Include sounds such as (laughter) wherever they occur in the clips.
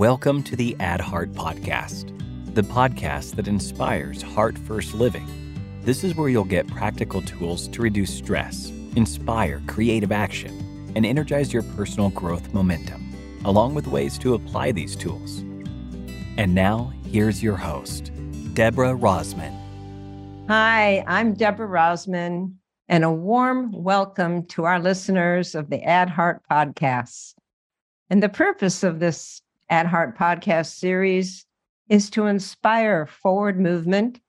Welcome to the Add Heart Podcast, the podcast that inspires heart first living. This is where you'll get practical tools to reduce stress, inspire creative action, and energize your personal growth momentum, along with ways to apply these tools. And now, here's your host, Deborah Rozman. Hi, I'm Deborah Rozman, and a warm welcome to our listeners of the Add Heart Podcast. And the purpose of this Add Heart podcast series is to inspire forward movement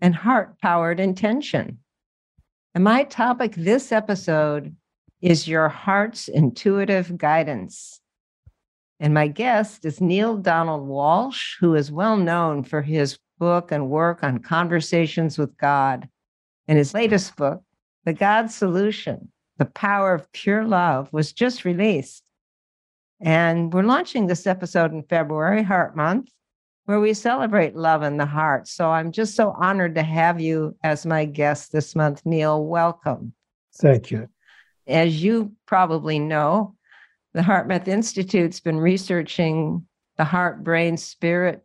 and heart powered intention. And my topic this episode is your heart's intuitive guidance. And my guest is Neale Donald Walsch, who is well known for his book and work on conversations with God. And his latest book, The God Solution The Power of Pure Love, was just released. And we're launching this episode in February, Heart Month, where we celebrate love in the heart. So I'm just so honored to have you as my guest this month, Neale. Welcome. Thank you. As you probably know, the HeartMath Institute's been researching the heart brain spirit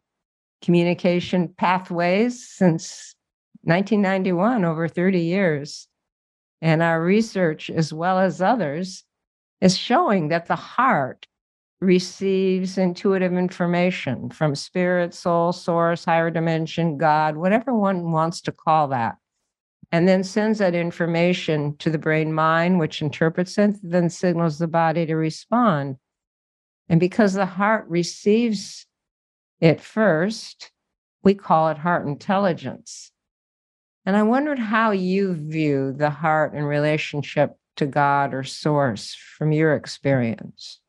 communication pathways since 1991, over 30 years. And our research, as well as others, is showing that the heart receives intuitive information from spirit, soul, source, higher dimension, God, whatever one wants to call that, and then sends that information to the brain mind, which interprets it, then signals the body to respond. And because the heart receives it first, we call it heart intelligence. And I wondered how you view the heart in relationship to God or source from your experience.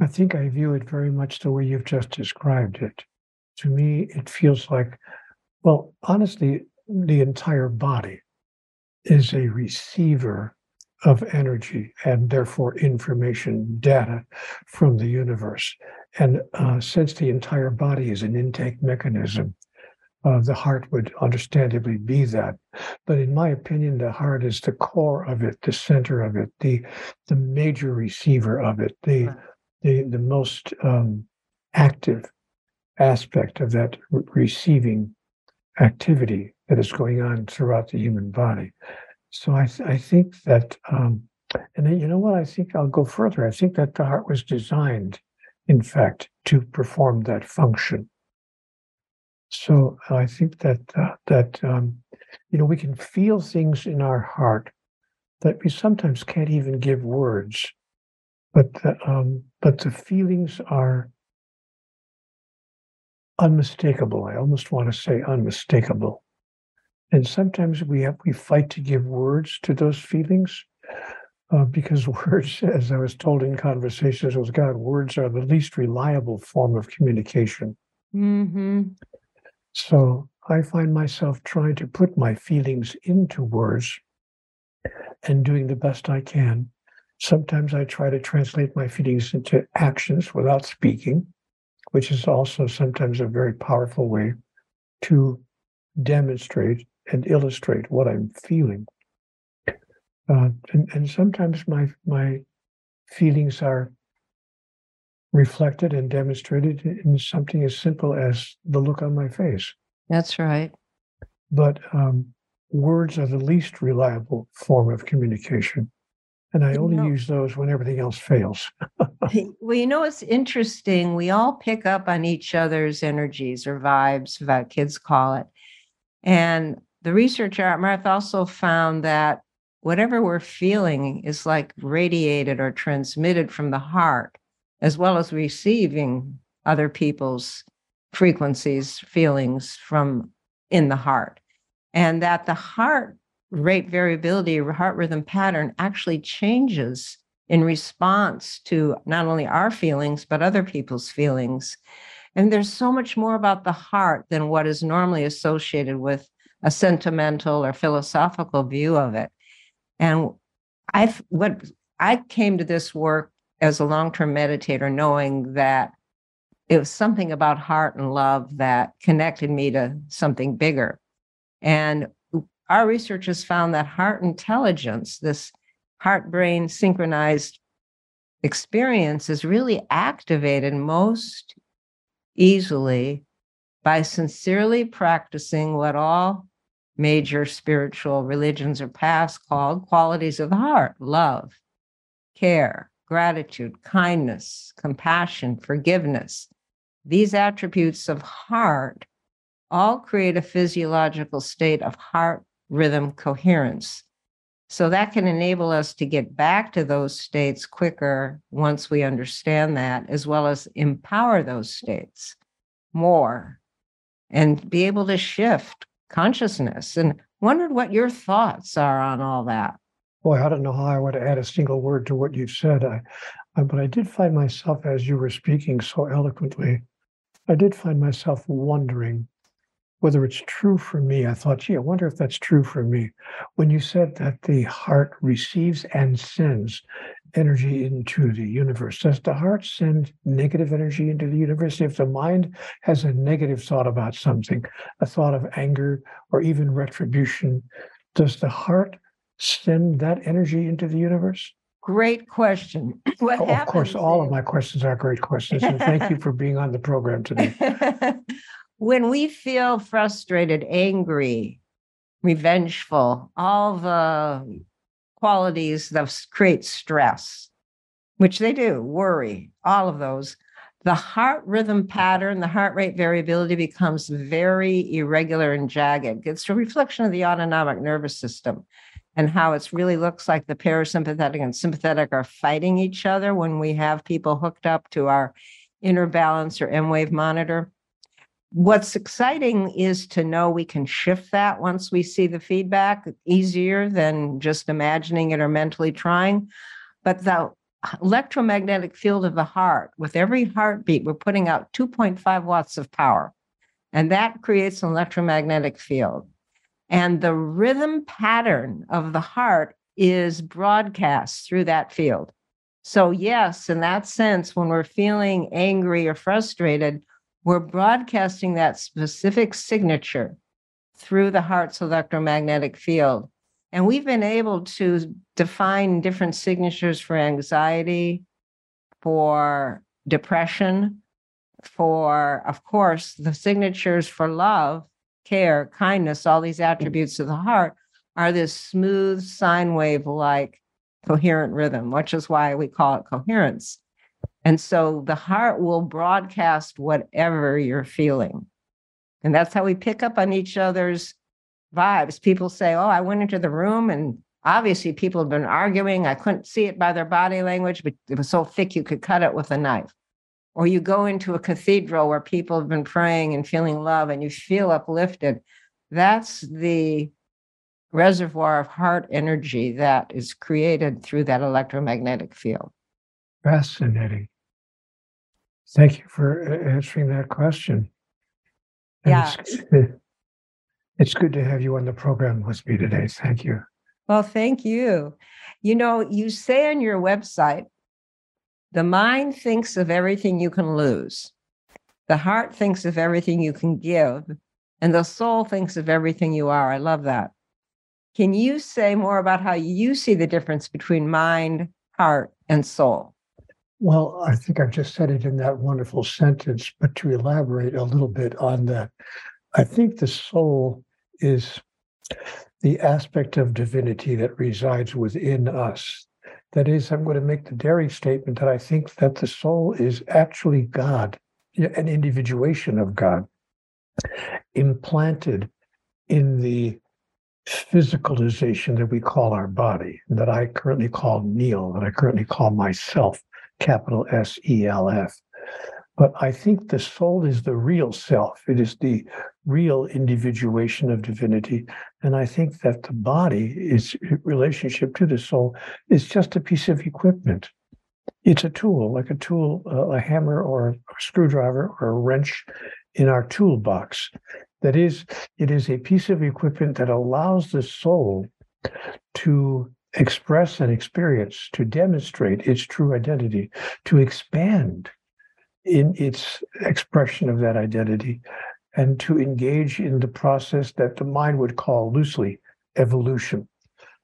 I think I view it very much the way you've just described it. To me, it feels like, well, honestly, the entire body is a receiver of energy and therefore information data from the universe. And uh, since the entire body is an intake mechanism, uh, the heart would understandably be that. But in my opinion, the heart is the core of it, the center of it, the the major receiver of it, the the, the most um, active aspect of that re- receiving activity that is going on throughout the human body. So I, th- I think that, um, and then, you know what? I think I'll go further. I think that the heart was designed, in fact, to perform that function. So I think that uh, that um, you know we can feel things in our heart that we sometimes can't even give words but the, um, but the feelings are unmistakable. I almost want to say unmistakable. And sometimes we have we fight to give words to those feelings uh, because (laughs) words, as I was told in conversations with God, words are the least reliable form of communication. Mm-hmm. So I find myself trying to put my feelings into words and doing the best I can Sometimes I try to translate my feelings into actions without speaking, which is also sometimes a very powerful way to demonstrate and illustrate what I'm feeling. Uh, and, and sometimes my my feelings are reflected and demonstrated in something as simple as the look on my face. That's right. But um, words are the least reliable form of communication. And I only you know, use those when everything else fails. (laughs) well, you know, it's interesting. We all pick up on each other's energies or vibes, what kids call it. And the researcher at Marth also found that whatever we're feeling is like radiated or transmitted from the heart, as well as receiving other people's frequencies, feelings from in the heart. And that the heart rate variability heart rhythm pattern actually changes in response to not only our feelings, but other people's feelings. And there's so much more about the heart than what is normally associated with a sentimental or philosophical view of it. And I what I came to this work as a long-term meditator knowing that it was something about heart and love that connected me to something bigger. And our research has found that heart intelligence, this heart brain synchronized experience, is really activated most easily by sincerely practicing what all major spiritual religions are past called qualities of the heart love, care, gratitude, kindness, compassion, forgiveness. These attributes of heart all create a physiological state of heart rhythm coherence. So that can enable us to get back to those states quicker once we understand that, as well as empower those states more and be able to shift consciousness. And wondered what your thoughts are on all that. Boy, I don't know how I would add a single word to what you've said. I, I, but I did find myself, as you were speaking so eloquently, I did find myself wondering whether it's true for me. I thought, gee, I wonder if that's true for me. When you said that the heart receives and sends energy into the universe, does the heart send negative energy into the universe? If the mind has a negative thought about something, a thought of anger or even retribution, does the heart send that energy into the universe? Great question. (clears throat) What oh, of course, all of my questions are great questions. And thank you (laughs) for being on the program today. (laughs) when we feel frustrated, angry, revengeful, all the qualities that create stress, which they do, worry, all of those, the heart rhythm pattern, the heart rate variability becomes very irregular and jagged. It's a reflection of the autonomic nervous system and how it really looks like the parasympathetic and sympathetic are fighting each other when we have people hooked up to our inner balance or emWave monitor. What's exciting is to know we can shift that once we see the feedback easier than just imagining it or mentally trying. But the electromagnetic field of the heart, with every heartbeat, we're putting out 2.5 watts of power. And that creates an electromagnetic field. And the rhythm pattern of the heart is broadcast through that field. So, yes, in that sense, when we're feeling angry or frustrated, we're broadcasting that specific signature through the heart's electromagnetic field. And we've been able to define different signatures for anxiety, for depression, for, of course, the signatures for love care, kindness, all these attributes of the heart are this smooth sine wave like coherent rhythm, which is why we call it coherence. And so the heart will broadcast whatever you're feeling. And that's how we pick up on each other's vibes. People say, Oh, I went into the room and obviously people have been arguing. I couldn't see it by their body language, but it was so thick you could cut it with a knife or you go into a cathedral where people have been praying and feeling love and you feel uplifted that's the reservoir of heart energy that is created through that electromagnetic field fascinating thank you for uh, answering that question and yeah it's, it's good to have you on the program with me today thank you well thank you you know you say on your website the mind thinks of everything you can lose. The heart thinks of everything you can give. And the soul thinks of everything you are. I love that. Can you say more about how you see the difference between mind, heart, and soul? Well, I think I've just said it in that wonderful sentence, but to elaborate a little bit on that, I think the soul is the aspect of divinity that resides within us. That is, I'm going to make the daring statement that I think that the soul is actually God, an individuation of God, implanted in the physicalization that we call our body, that I currently call Neale, that I currently call myself, capital S E L F. But I think the soul is the real self. It is the real individuation of divinity. And I think that the body, its relationship to the soul, is just a piece of equipment. It's a tool, like a tool, uh, a hammer or a screwdriver or a wrench in our toolbox. That is, it is a piece of equipment that allows the soul to express and experience, to demonstrate its true identity, to expand in its expression of that identity and to engage in the process that the mind would call loosely evolution.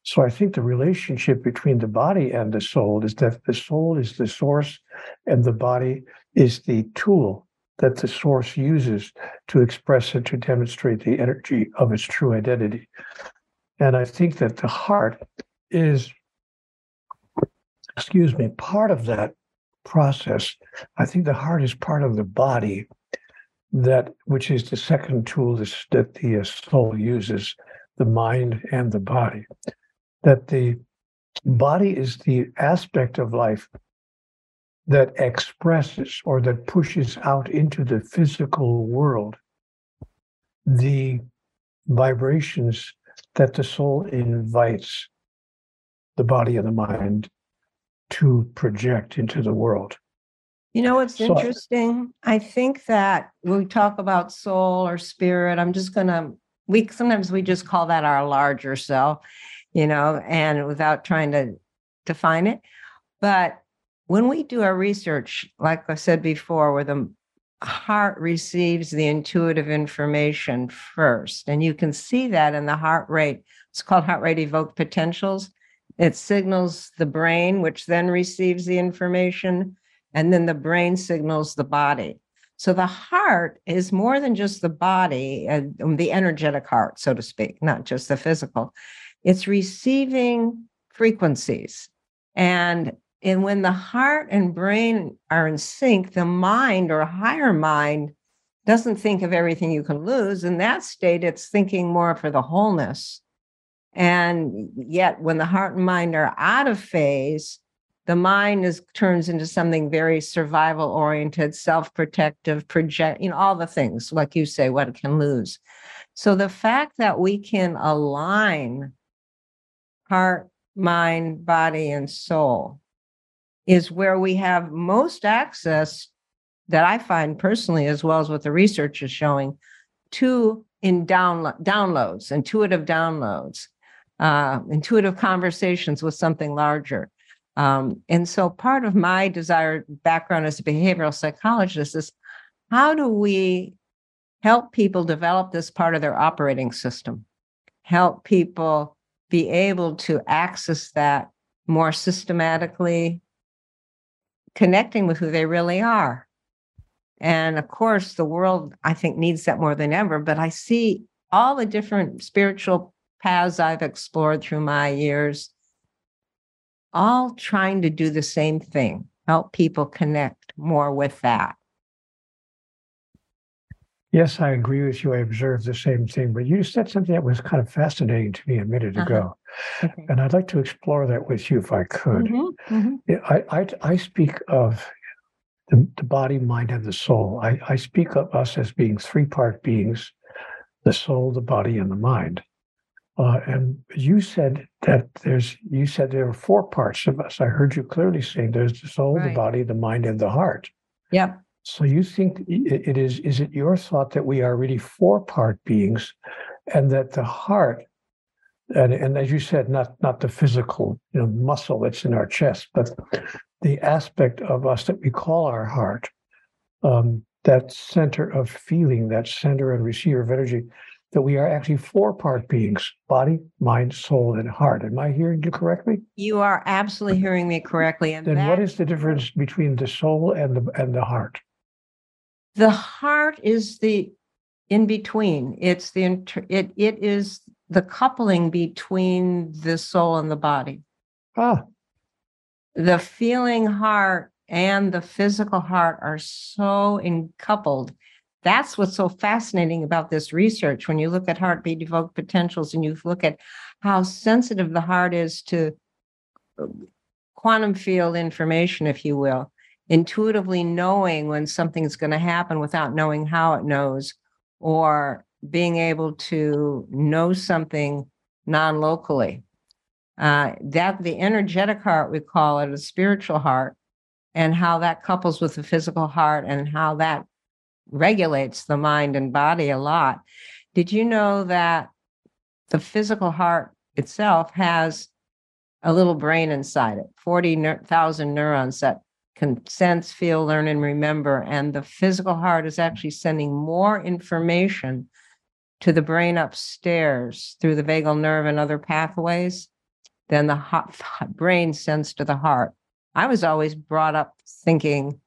So I think the relationship between the body and the soul is that the soul is the source and the body is the tool that the source uses to express and to demonstrate the energy of its true identity. And I think that the heart is, excuse me, part of that process. I think the heart is part of the body that which is the second tool that the uh, soul uses the mind and the body that the body is the aspect of life that expresses or that pushes out into the physical world the vibrations that the soul invites the body and the mind to project into the world. You know what's so interesting? I, think that when we talk about soul or spirit, I'm just gonna we sometimes we just call that our larger self, you know, and without trying to define it. But when we do our research, like I said before, where the heart receives the intuitive information first, and you can see that in the heart rate. It's called heart rate evoked potentials. It signals the brain, which then receives the information, and then the brain signals the body. So the heart is more than just the body, uh, the energetic heart, so to speak, not just the physical. It's receiving frequencies. And, and when the heart and brain are in sync, the mind or higher mind doesn't think of everything you can lose. In that state, it's thinking more for the wholeness and yet, when the heart and mind are out of phase, the mind is turns into something very survival oriented, self protective, project, you know, all the things, like you say, what it can lose. So the fact that we can align heart, mind, body, and soul is where we have most access that I find personally, as well as what the research is showing, to in download, downloads, intuitive downloads uh, intuitive conversations with something larger. Um, and so part of my desired background as a behavioral psychologist is how do we help people develop this part of their operating system, help people be able to access that more systematically, connecting with who they really are. And of course, the world, I think, needs that more than ever. But I see all the different spiritual paths I've explored through my years, all trying to do the same thing help people connect more with that. Yes, I agree with you. I observed the same thing, but you said something that was kind of fascinating to me a minute uh-huh. ago. Okay. And I'd like to explore that with you if I could. Mm-hmm. Mm-hmm. I, I, I, speak of the, the, body, mind, and the soul. I, I speak of us as being three part beings the soul, the body, and the mind. Uh, and you said that there's, you said there are four parts of us. I heard you clearly saying there's the soul, right. the body, the mind, and the heart. Yep. So you think it is, is it your thought that we are really four part beings and that the heart, and, and as you said, not, not the physical, you know, muscle that's in our chest, but the aspect of us that we call our heart, um, that center of feeling, that center and receiver of energy, that we are actually four part beings body, mind, soul, and heart. Am I hearing you correctly? You are absolutely hearing me correctly. And then that, what is the difference between the soul and the and the heart? The heart is the in between. It's the inter, it it is the coupling between the soul and the body. Ah. The feeling heart and the physical heart are so coupled that's what's so fascinating about this research. When you look at heartbeat evoked potentials and you look at how sensitive the heart is to uh, quantum field information, if you will, intuitively knowing when something's going to happen without knowing how it knows, or being able to know something non locally. Uh, that the energetic heart, we call it a spiritual heart, and how that couples with the physical heart and how that regulates the mind and body a lot. Did you know that the physical heart itself has a little brain inside it, 40,000 neurons that can sense, feel, learn, and remember. And the physical heart is actually sending more information to the brain upstairs through the vagal nerve and other pathways than the heart, (laughs) brain sends to the heart. I was always brought up thinking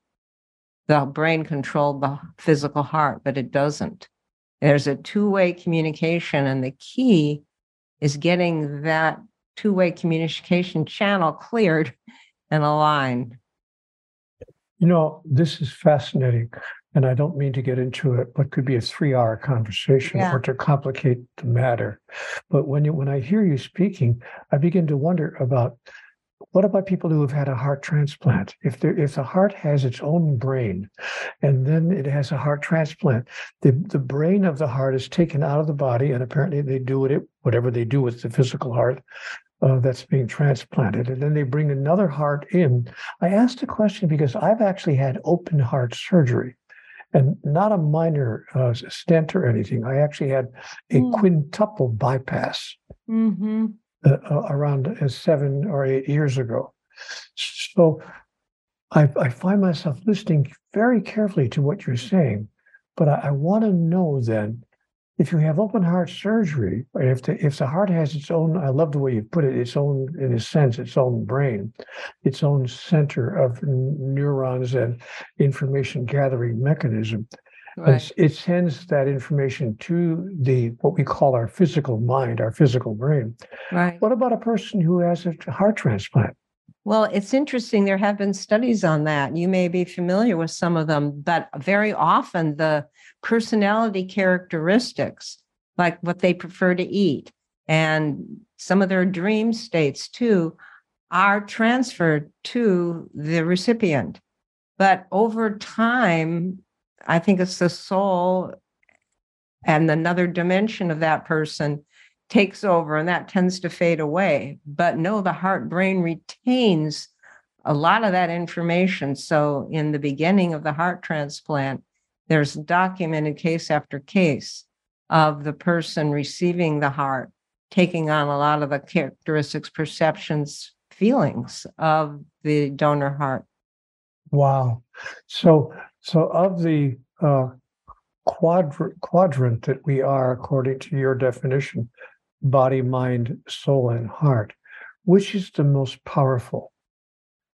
the brain controlled the physical heart, but it doesn't. There's a two way communication, and the key is getting that two way communication channel cleared and aligned. You know, this is fascinating. And I don't mean to get into it, but could be a three hour conversation Yeah. or to complicate the matter. But when you, when I hear you speaking, I begin to wonder about what about people who have had a heart transplant? If there, if the heart has its own brain and then it has a heart transplant, the, the brain of the heart is taken out of the body, and apparently they do it whatever they do with the physical heart uh, that's being transplanted. And then they bring another heart in. I asked a question because I've actually had open heart surgery and not a minor uh, stent or anything. I actually had a Mm. quintuple bypass Mm-hmm. Uh, around uh, seven or eight years ago. So I, I find myself listening very carefully to what you're saying, but I, I want to know then if you have open heart surgery, if the if the heart has its own, I love the way you put it, its own, in a sense, its own brain, its own center of neurons and information gathering mechanism, Right. it sends that information to the what we call our physical mind, our physical brain. Right. What about a person who has a heart transplant? Well, it's interesting. There have been studies on that. You may be familiar with some of them, but very often the personality characteristics, like what they prefer to eat and some of their dream states too, are transferred to the recipient. But over time, I think it's the soul and another dimension of that person takes over and that tends to fade away. But no, the heart brain retains a lot of that information. So in the beginning of the heart transplant, there's documented case after case of the person receiving the heart taking on a lot of the characteristics, perceptions, feelings of the donor heart. Wow. So so of the uh, quadrant quadrant that we are, according to your definition, body, mind, soul, and heart, which is the most powerful?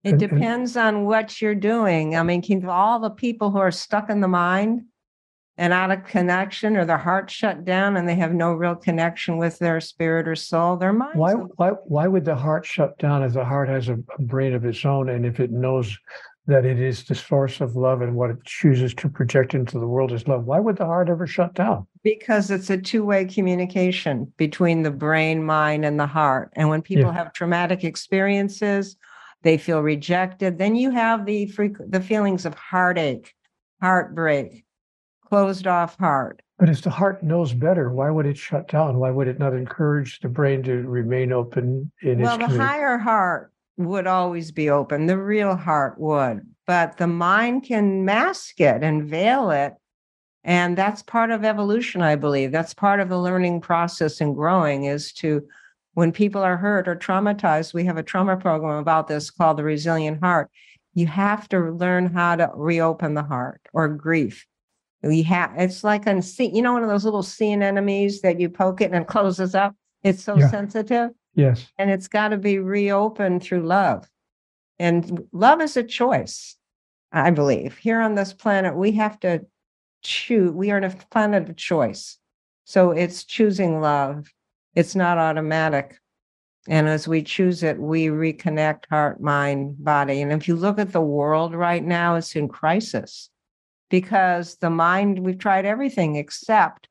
It And- and- depends on what you're doing. I mean, can all the people who are stuck in the mind and out of connection or their heart shut down and they have no real connection with their spirit or soul, their mind. Why why why would the heart shut down if the heart has a, a brain of its own and if it knows that it is the source of love and what it chooses to project into the world is love? Why would the heart ever shut down? Because it's a two way communication between the brain, mind, and the heart. And when people Yeah. have traumatic experiences, they feel rejected. Then you have the the feelings of heartache, heartbreak, closed off heart. But if the heart knows better, why would it shut down? Why would it not encourage the brain to remain open in Well, its the commu- higher heart would always be open. The real heart would, but the mind can mask it and veil it. And that's part of evolution, I believe. That's part of the learning process and growing is to, when people are hurt or traumatized, we have a trauma program about this called the Resilient Heart. You have to learn how to reopen the heart or grief. We have, it's like a, sea- you know, one of those little sea anemones that you poke it and it closes up. It's so Yeah. sensitive Yes. and it's got to be reopened through love. And love is a choice, I believe. Here on this planet, we have to choose. We are on a planet of choice. So it's choosing love. It's not automatic. And as we choose it, we reconnect heart, mind, body. And if you look at the world right now, it's in crisis because the mind, we've tried everything except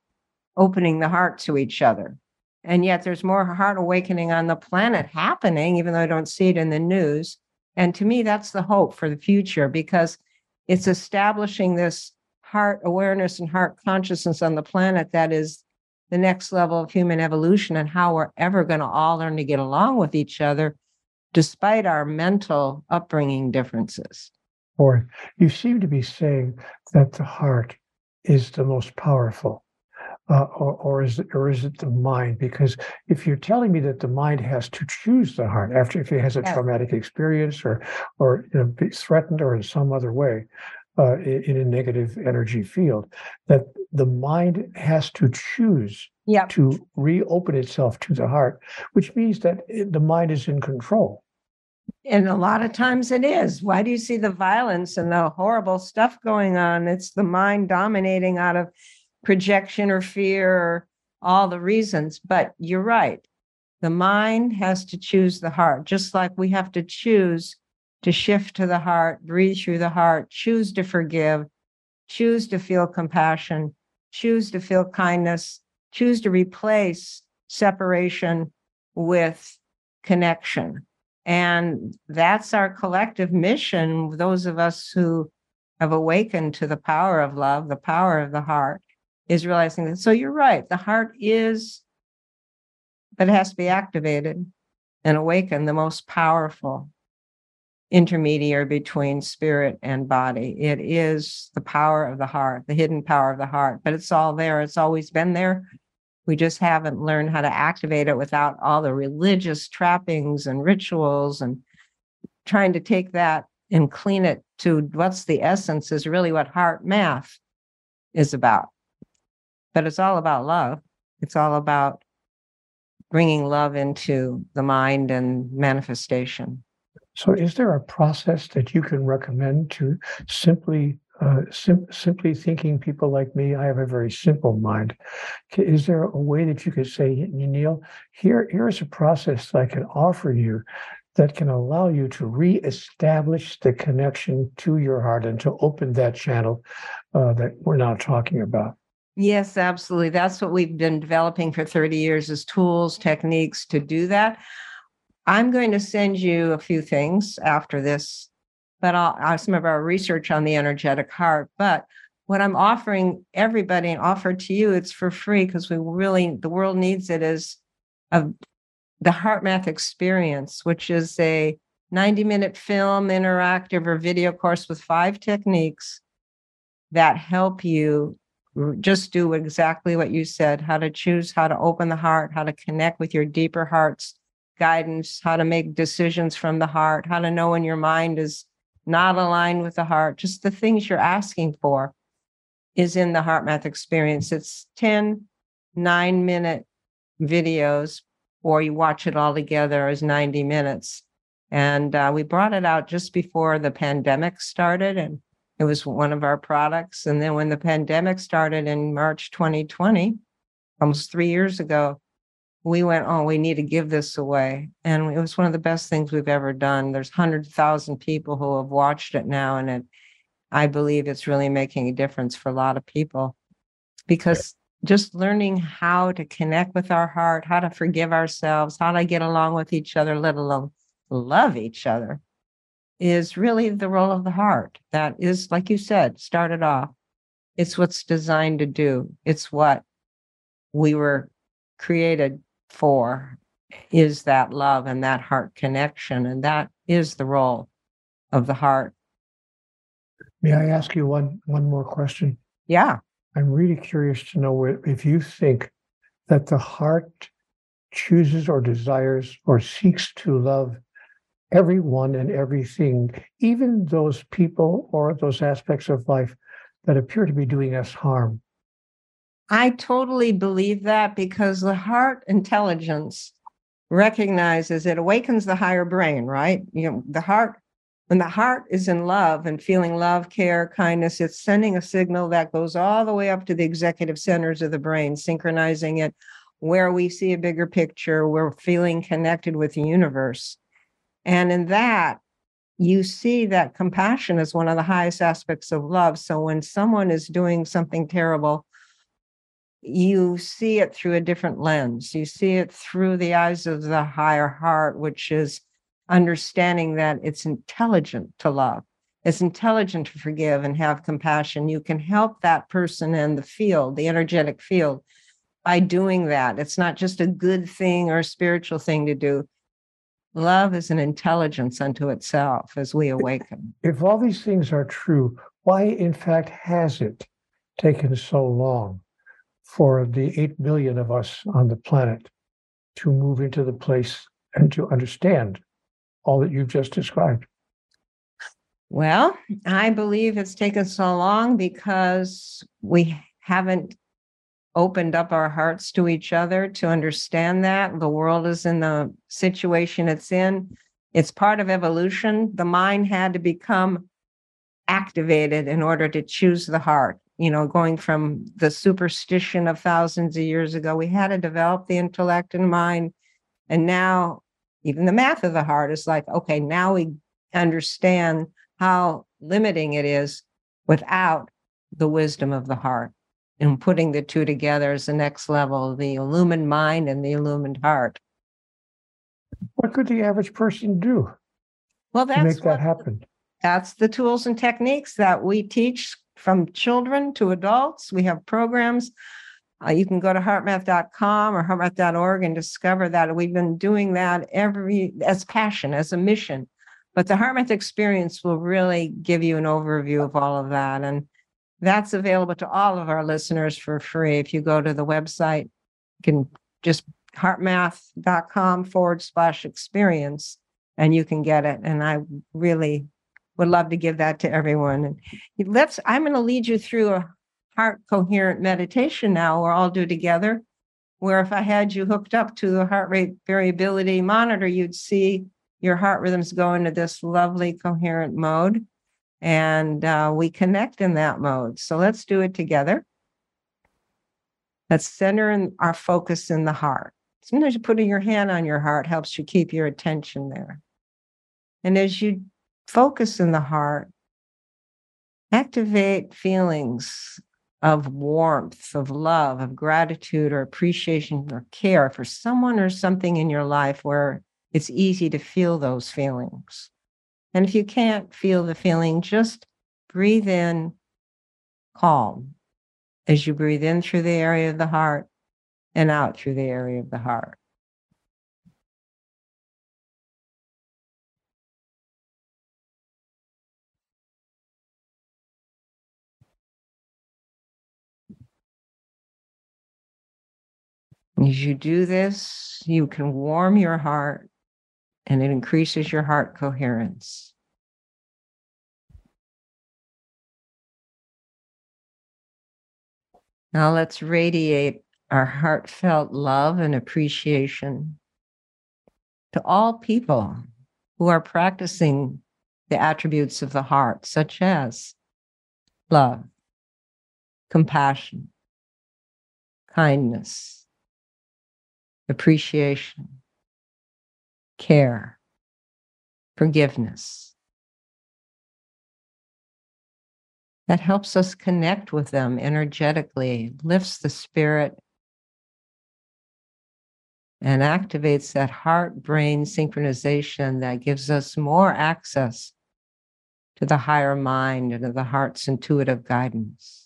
opening the heart to each other. And yet there's more heart awakening on the planet happening, even though I don't see it in the news. And to me, that's the hope for the future because it's establishing this heart awareness and heart consciousness on the planet that is the next level of human evolution and how we're ever going to all learn to get along with each other despite our mental upbringing differences. Or you seem to be saying that the heart is the most powerful. Uh, or, or is it, or is it the mind? Because if you're telling me that the mind has to choose the heart after if it has a Yes. traumatic experience or or you know, be threatened or in some other way uh, in, a negative energy field, that the mind has to choose Yeah. to reopen itself to the heart, which means that the mind is in control. And a lot of times it is. Why do you see the violence and the horrible stuff going on? It's the mind dominating out of projection or fear or all the reasons. But you're right. The mind has to choose the heart, just like we have to choose to shift to the heart, breathe through the heart, choose to forgive, choose to feel compassion, choose to feel kindness, choose to replace separation with connection. And that's our collective mission, those of us who have awakened to the power of love, the power of the heart, is realizing that. So you're right, the heart is, but it has to be activated and awakened, the most powerful intermediary between spirit and body. It is the power of the heart, the hidden power of the heart, but it's all there. It's always been there. We just haven't learned how to activate it without all the religious trappings and rituals and trying to take that and clean it to what's the essence is really what HeartMath is about. But it's all about love. It's all about bringing love into the mind and manifestation. So, is there a process that you can recommend to simply uh, sim- simply thinking people like me, I have a very simple mind. Is there a way that you could say, Neale, here, here's a process that I can offer you that can allow you to reestablish the connection to your heart and to open that channel uh, that we're now talking about? Yes, absolutely. That's what we've been developing for 30 years is tools, techniques to do that. I'm going to send you a few things after this but I'll, I'll, some of our research on the energetic heart. But what I'm offering everybody and offer to you, it's for free because we really the world needs it is a, the HeartMath experience, which is a 90 minute film, interactive or video course with five techniques that help you just do exactly what you said how to choose how to open the heart how to connect with your deeper heart's guidance how to make decisions from the heart how to know when your mind is not aligned with the heart, just the things you're asking for is in the HeartMath experience. It's 10 nine minute videos, or you watch it all together as 90 minutes. And uh, we brought it out just before the pandemic started, and it was one of our products. And then when the pandemic started in March 2020, almost three years ago, we went, oh, we need to give this away. And it was one of the best things we've ever done. There's 100,000 people who have watched it now. And it, I believe it's really making a difference for a lot of people because just learning how to connect with our heart, how to forgive ourselves, how to get along with each other, let alone love each other, is really the role of the heart. That is, like you said, started off. It's what's designed to do. It's what we were created for is that love and that heart connection. And that is the role of the heart. May I ask you one one more question? Yeah. I'm really curious to know if you think that the heart chooses or desires or seeks to love everyone and everything, even those people or those aspects of life that appear to be doing us harm. I totally believe that because the heart intelligence recognizes it awakens the higher brain, right? You know, the heart, when the heart is in love and feeling love, care, kindness, it's sending a signal that goes all the way up to the executive centers of the brain, synchronizing it where we see a bigger picture, we're feeling connected with the universe. And in that, you see that compassion is one of the highest aspects of love. So when someone is doing something terrible, you see it through a different lens. You see it through the eyes of the higher heart, which is understanding that it's intelligent to love. It's intelligent to forgive and have compassion. You can help that person in the field, the energetic field, by doing that. It's not just a good thing or a spiritual thing to do. Love is an intelligence unto itself as we awaken. If all these things are true, why, in fact, has it taken so long for the 8 billion of us on the planet to move into the place and to understand all that you've just described? Well, I believe it's taken so long because we haven't opened up our hearts to each other to understand that the world is in the situation it's in It's part of evolution. The mind had to become activated in order to choose the heart. You know, going from the superstition of thousands of years ago, we had to develop the intellect and mind. And now, even the math of the heart is like, okay, now we understand how limiting it is without the wisdom of the heart. And putting the two together is the next level the illumined mind and the illumined heart. What could the average person do Well, to that's make that happen? that's the tools and techniques that we teach from children to adults. We have programs. Uh, you can go to heartmath.com or heartmath.org and discover that we've been doing that every as passion, as a mission. But the HeartMath experience will really give you an overview of all of that. And that's available to all of our listeners for free. If you go to the website, you can just heartmath.com forward slash experience and you can get it. And I really would love to give that to everyone. And let's, I'm going to lead you through a heart coherent meditation now. We're all do together. Where if I had you hooked up to the heart rate variability monitor, you'd see your heart rhythms go into this lovely coherent mode. And uh, we connect in that mode. So let's do it together. Let's center in our focus in the heart. Sometimes putting your hand on your heart helps you keep your attention there. And as you focus in the heart, activate feelings of warmth, of love, of gratitude or appreciation or care for someone or something in your life where it's easy to feel those feelings. And if you can't feel the feeling, just breathe in calm as you breathe in through the area of the heart and out through the area of the heart. As you do this, you can warm your heart and it increases your heart coherence. Now let's radiate our heartfelt love and appreciation to all people who are practicing the attributes of the heart, such as love, compassion, kindness, appreciation, care, forgiveness. That helps us connect with them energetically, lifts the spirit, and activates that heart brain synchronization that gives us more access to the higher mind and to the heart's intuitive guidance.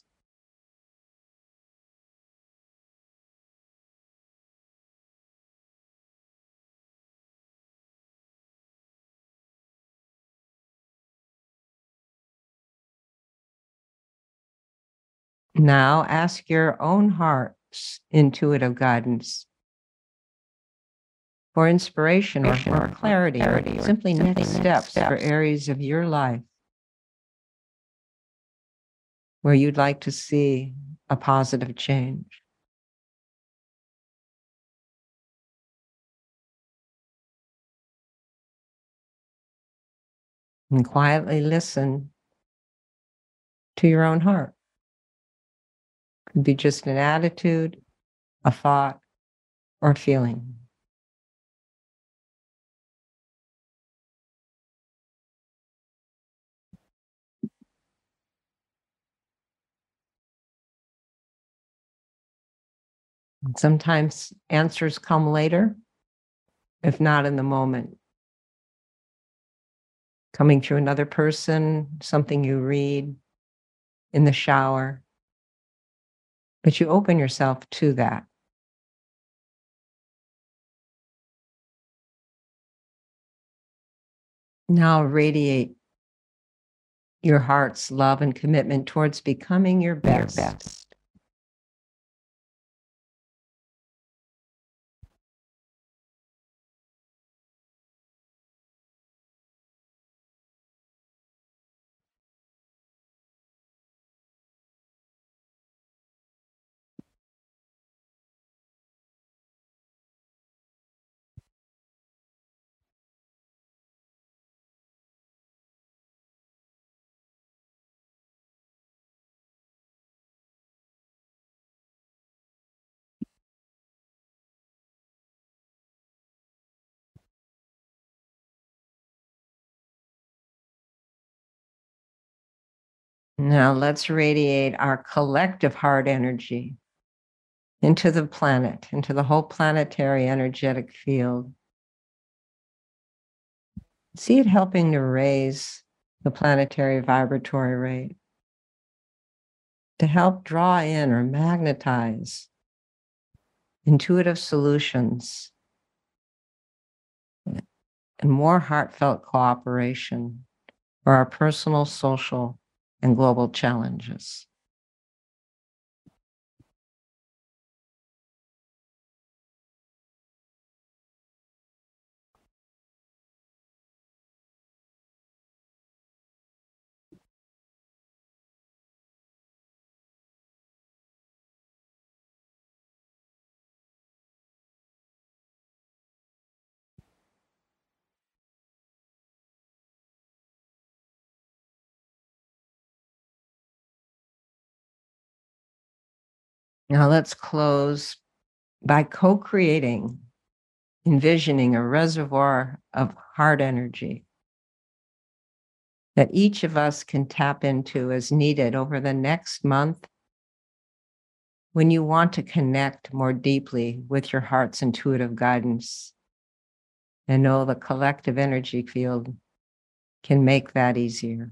Now ask your own heart's intuitive guidance for inspiration or for clarity, or simply next steps for areas of your life where you'd like to see a positive change. And quietly listen to your own heart. Could be just an attitude, a thought, or a feeling. Sometimes answers come later, if not in the moment. Coming through another person, something you read in the shower. But you open yourself to that. Now radiate your heart's love and commitment towards becoming your best. best. Now let's radiate our collective heart energy into the planet, into the whole planetary energetic field. See it helping to raise the planetary vibratory rate, to help draw in or magnetize intuitive solutions and more heartfelt cooperation for our personal, social, and global challenges. Now let's close by co creating, envisioning a reservoir of heart energy that each of us can tap into as needed over the next month when you want to connect more deeply with your heart's intuitive guidance and know the collective energy field can make that easier.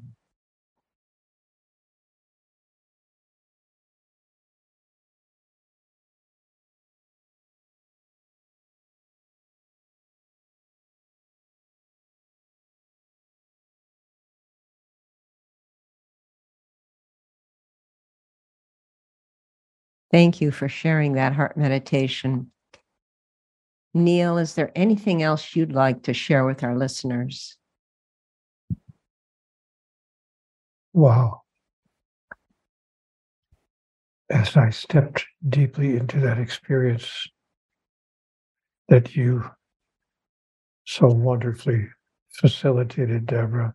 Thank you for sharing that heart meditation. Neale, is there anything else you'd like to share with our listeners? Wow. As I stepped deeply into that experience that you so wonderfully facilitated, Deborah,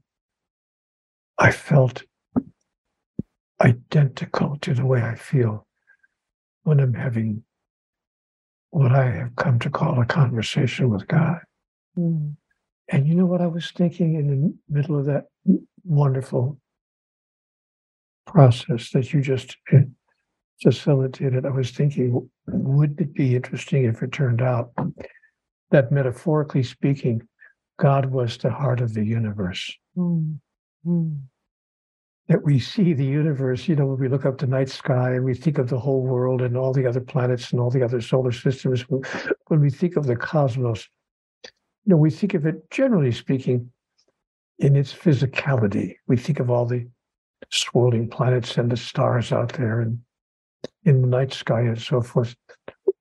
I felt identical to the way I feel when I'm having what I have come to call a conversation with God. Mm. And you know what I was thinking in the middle of that wonderful process that you just facilitated? I was thinking, would it be interesting if it turned out that metaphorically speaking, God was the heart of the universe? Mm. Mm that we see the universe, you know, when we look up the night sky and we think of the whole world and all the other planets and all the other solar systems, when we think of the cosmos, you know, we think of it, generally speaking, in its physicality. We think of all the swirling planets and the stars out there and in the night sky and so forth.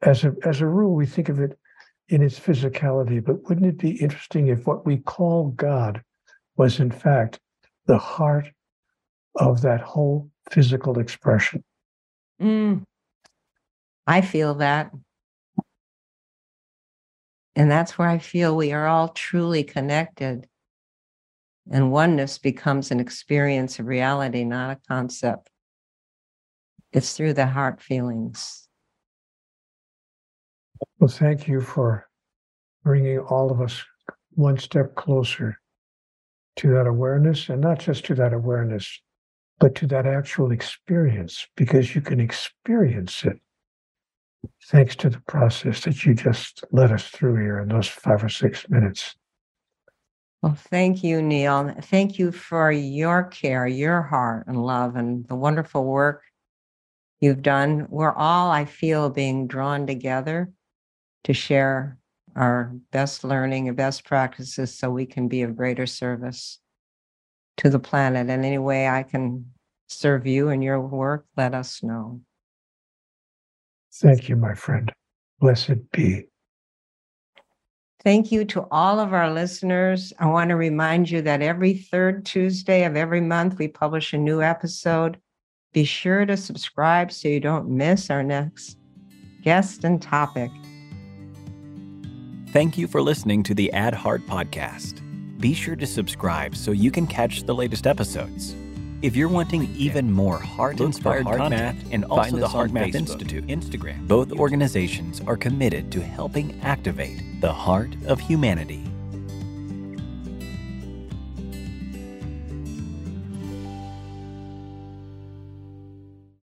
As a, as a rule, we think of it in its physicality, but wouldn't it be interesting if what we call God was, in fact, the heart of that whole physical expression. Mm, I feel that. And that's where I feel we are all truly connected. And oneness becomes an experience of reality, not a concept. It's through the heart feelings. Well, thank you for bringing all of us one step closer to that awareness, and not just to that awareness, but to that actual experience because you can experience it thanks to the process that you just led us through here in those five or six minutes. Well, thank you, Neale. Thank you for your care, your heart and love, and the wonderful work you've done. We're all, I feel, being drawn together to share our best learning and best practices so we can be of greater service to the planet. And any way I can serve you and your work, let us know. Thank you, my friend. Blessed be. Thank you to all of our listeners. I want to remind you that every third Tuesday of every month, we publish a new episode. Be sure to subscribe so you don't miss our next guest and topic. Thank you for listening to the Add Heart podcast. Be sure to subscribe so you can catch the latest episodes. If you're wanting even more heart-inspired heart content, math and also the HeartMath Institute, Instagram, both organizations are committed to helping activate the heart of humanity.